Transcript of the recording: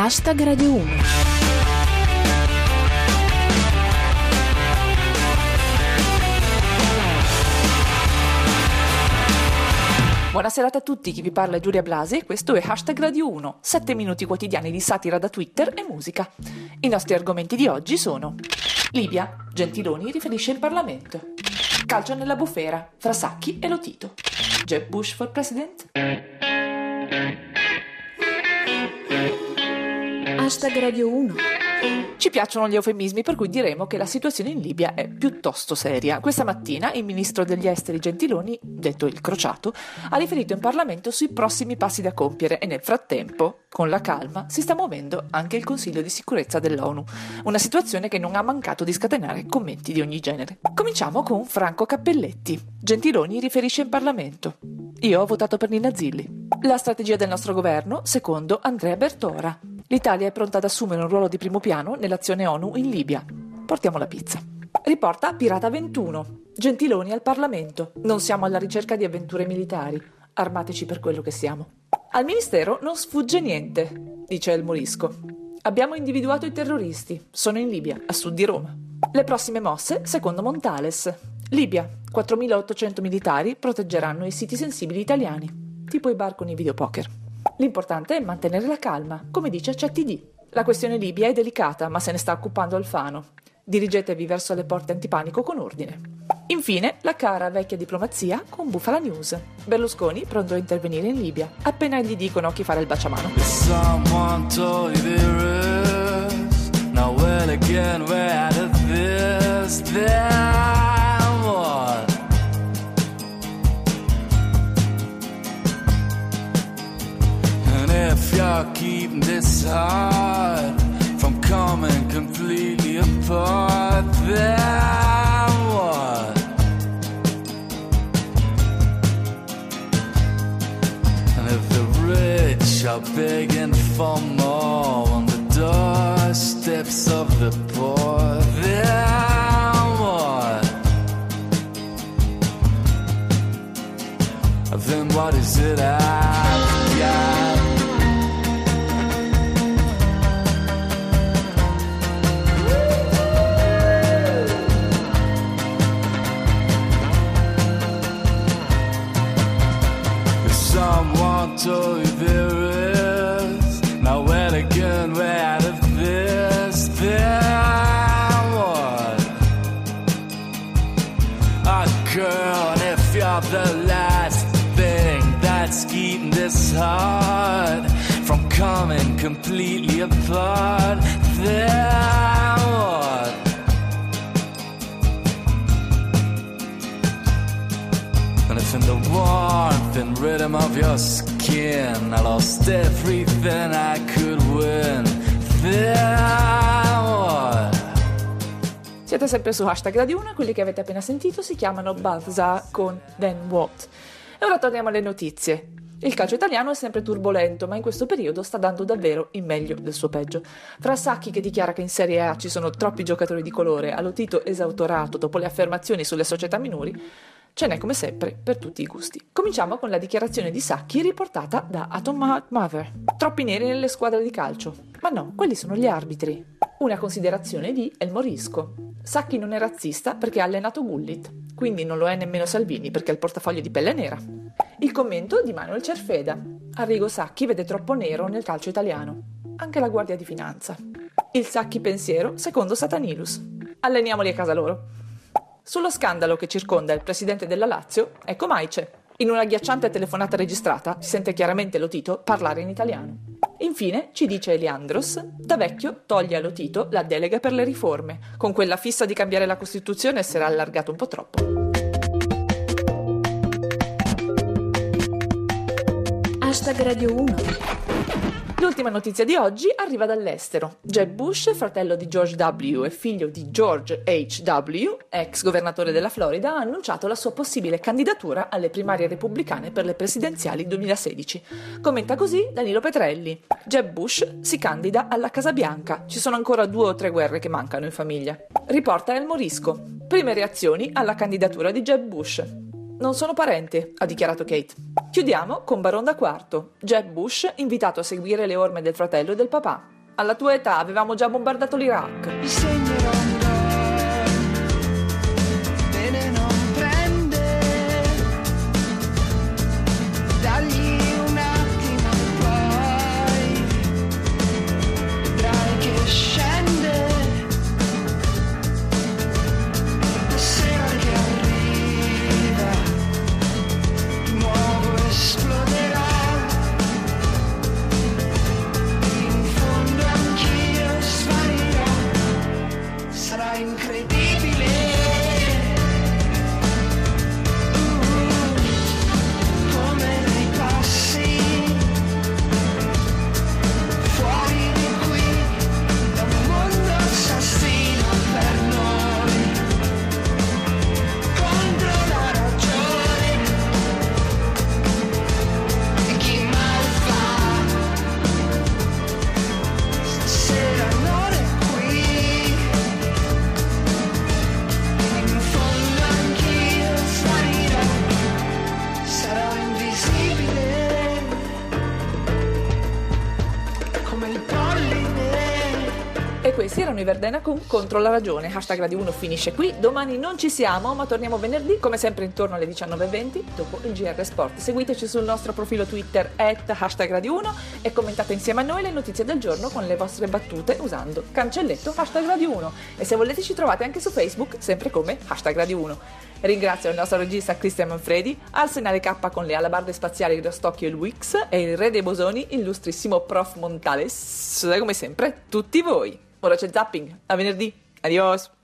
Hashtag Radio 1. Buonasera a tutti, chi vi parla è Giulia Blasi e questo è Hashtag Radio 1, 7 minuti quotidiani di satira da Twitter e musica. I nostri argomenti di oggi sono Libia, Gentiloni riferisce il Parlamento Calcio nella bufera, fra Sacchi e Lotito Jeb Bush for President? Hashtag Radio 1. Ci piacciono gli eufemismi per cui diremo che la situazione in Libia è piuttosto seria. Questa mattina il ministro degli esteri Gentiloni, detto il crociato, ha riferito in Parlamento sui prossimi passi da compiere e nel frattempo, con la calma, si sta muovendo anche il Consiglio di sicurezza dell'ONU. Una situazione che non ha mancato di scatenare commenti di ogni genere. Cominciamo con Franco Cappelletti. Gentiloni riferisce in Parlamento. Io ho votato per Nina Zilli. La strategia del nostro governo, secondo Andrea Bertora. L'Italia è pronta ad assumere un ruolo di primo piano nell'azione ONU in Libia. Portiamo la pizza. Riporta Pirata 21. Gentiloni al Parlamento. Non siamo alla ricerca di avventure militari. Armateci per quello che siamo. Al Ministero non sfugge niente, dice il Morisco. Abbiamo individuato i terroristi. Sono in Libia, a sud di Roma. Le prossime mosse, secondo Montales. Libia. 4.800 militari proteggeranno i siti sensibili italiani, tipo i bar con i videopoker. L'importante è mantenere la calma, come dice CTD. La questione Libia è delicata, ma se ne sta occupando Alfano. Dirigetevi verso le porte antipanico con ordine. Infine, la cara vecchia diplomazia con Bufala News. Berlusconi pronto a intervenire in Libia, appena gli dicono chi fare il baciamano. Someone keeping this heart from coming completely apart, then what? And if the rich are begging for more on the doorsteps of the poor, then what? Then what is it I've this heart from coming completely apart, then what? And if in the warmth and rhythm of your skin I lost everything I could win, then what? Siete sempre su hashtag Radio 1 quelli che avete appena sentito si chiamano Balza con Then What. E ora torniamo alle notizie. Il calcio italiano è sempre turbolento, ma in questo periodo sta dando davvero il meglio del suo peggio. Fra Sacchi che dichiara che in Serie A ci sono troppi giocatori di colore, a Lotito esautorato dopo le affermazioni sulle società minori, ce n'è come sempre per tutti i gusti. Cominciamo con la dichiarazione di Sacchi riportata da Atom Mother. Troppi neri nelle squadre di calcio. Ma no, quelli sono gli arbitri. Una considerazione di El Morisco. Sacchi non è razzista perché ha allenato Gullit, quindi non lo è nemmeno Salvini perché ha il portafoglio di pelle nera. Il commento di Manuel Cerfeda. Arrigo Sacchi vede troppo nero nel calcio italiano. Anche la Guardia di Finanza. Il Sacchi pensiero secondo Satanilus. Alleniamoli a casa loro. Sullo scandalo che circonda il presidente della Lazio, ecco Maice. In una agghiacciante telefonata registrata si sente chiaramente Lotito parlare in italiano. Infine ci dice Eliandros, da vecchio toglie a Lotito la delega per le riforme. Con quella fissa di cambiare la Costituzione era allargato un po' troppo. Hashtag Radio 1. L'ultima notizia di oggi arriva dall'estero. Jeb Bush, fratello di George W. e figlio di George H.W., ex governatore della Florida, ha annunciato la sua possibile candidatura alle primarie repubblicane per le presidenziali 2016. Commenta così Danilo Petrelli. Jeb Bush si candida alla Casa Bianca. Ci sono ancora due o tre guerre che mancano in famiglia. Riporta El Morisco. Prime reazioni alla candidatura di Jeb Bush. Non sono parenti, ha dichiarato Kate. Chiudiamo con Baron da quarto, Jeb Bush invitato a seguire le orme del fratello e del papà. Alla tua età avevamo già bombardato l'Iraq. E questi erano i Verdena con Contro la ragione. Hashtag Radio 1 finisce qui. Domani non ci siamo, ma torniamo venerdì, come sempre intorno alle 19.20, dopo il GR Sport. Seguiteci sul nostro profilo Twitter at hashtag Radio 1 e commentate insieme a noi le notizie del giorno con le vostre battute usando cancelletto hashtag Radio 1. E se volete ci trovate anche su Facebook, sempre come hashtag Radio 1. Ringrazio il nostro regista Cristian Manfredi, Arsenale K con le alabarde spaziali Rostocchio e il Wix e il re dei bosoni, illustrissimo Prof Montales. E come sempre, tutti voi. Ora c'è zapping. A venerdì. Adios.